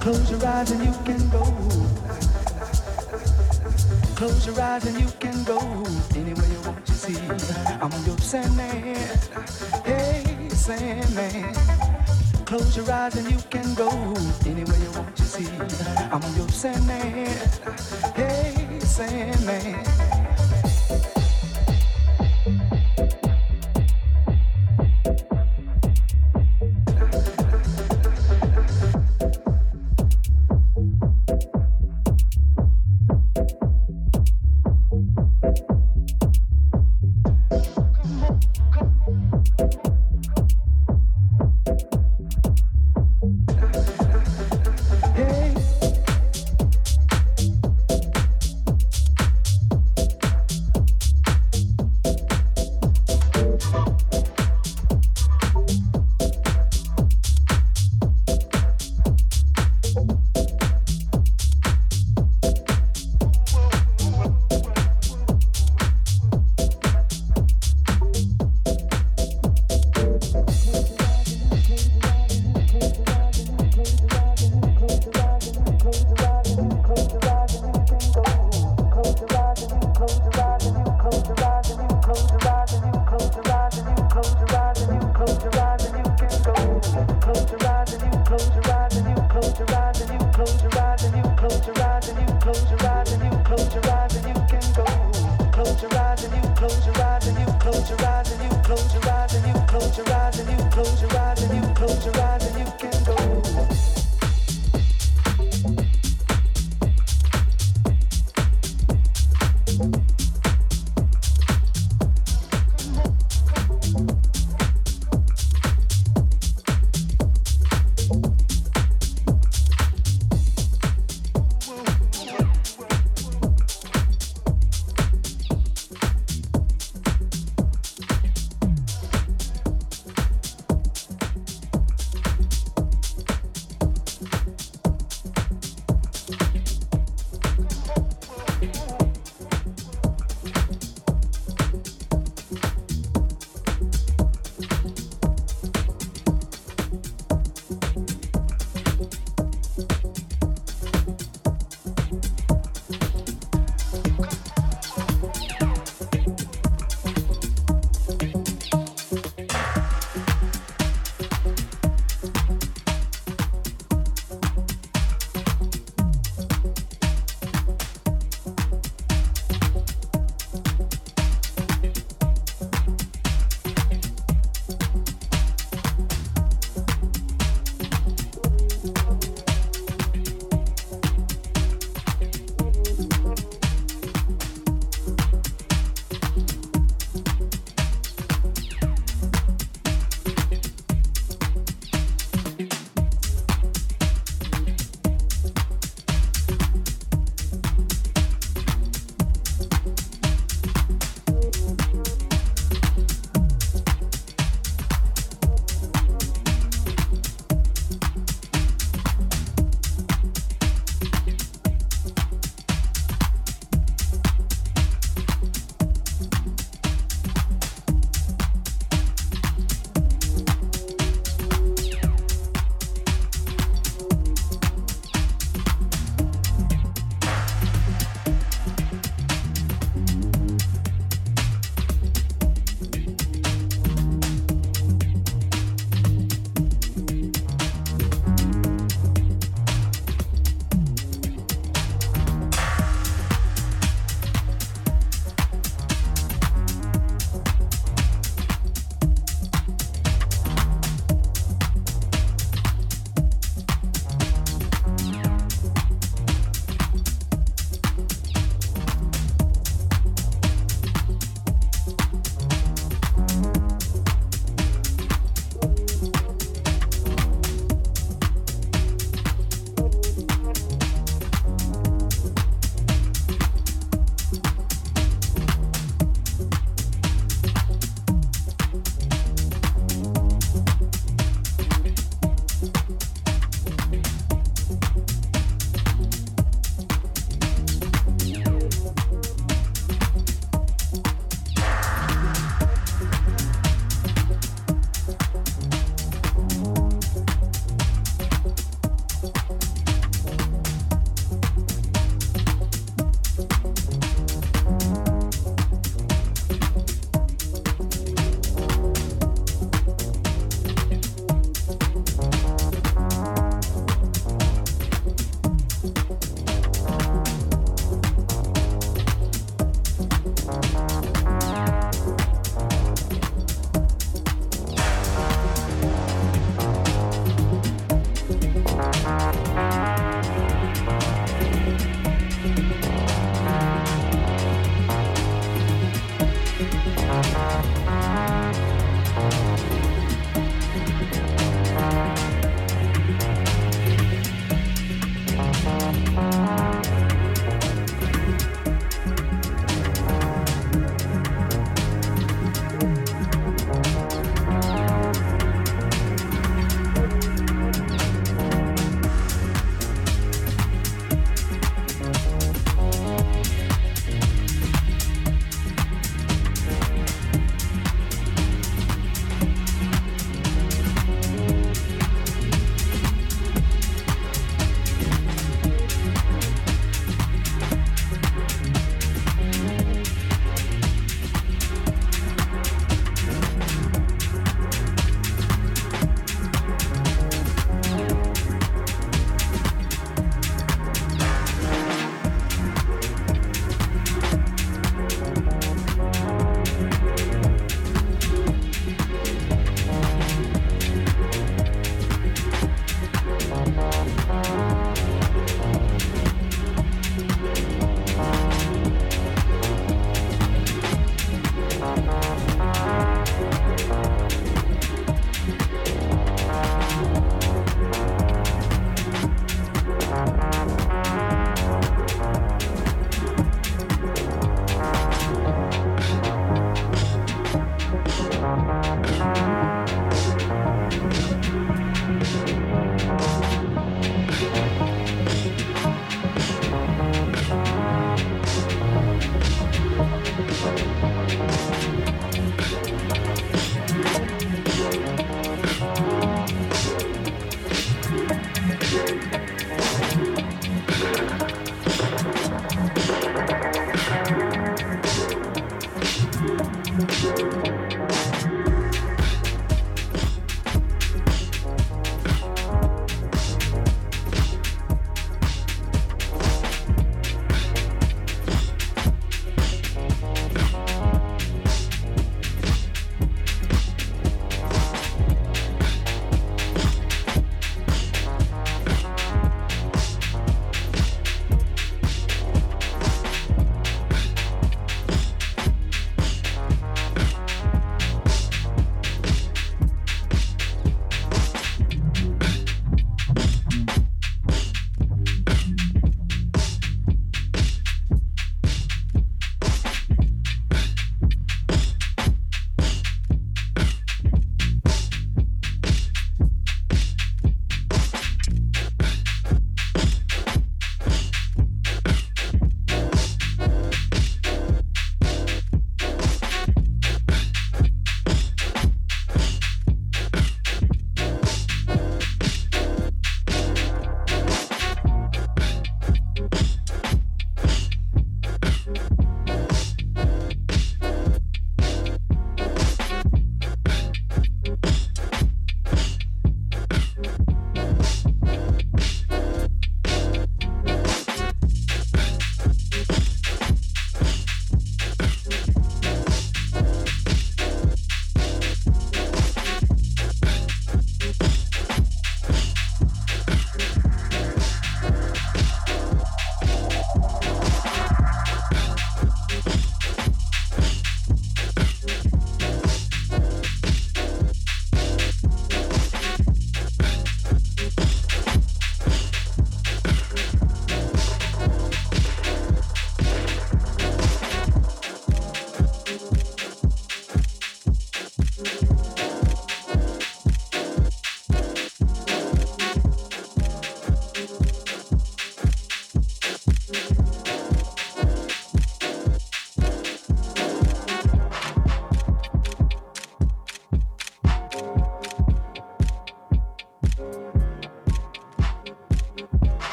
Close your eyes and you can go. Close your eyes and you can go anywhere you want to see. I'm your Sandman. Hey, Sandman. Close your eyes and you can go anywhere you want to see. I'm your Sandman. Hey, Sandman.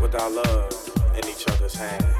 With our love in each other's hands.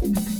Thank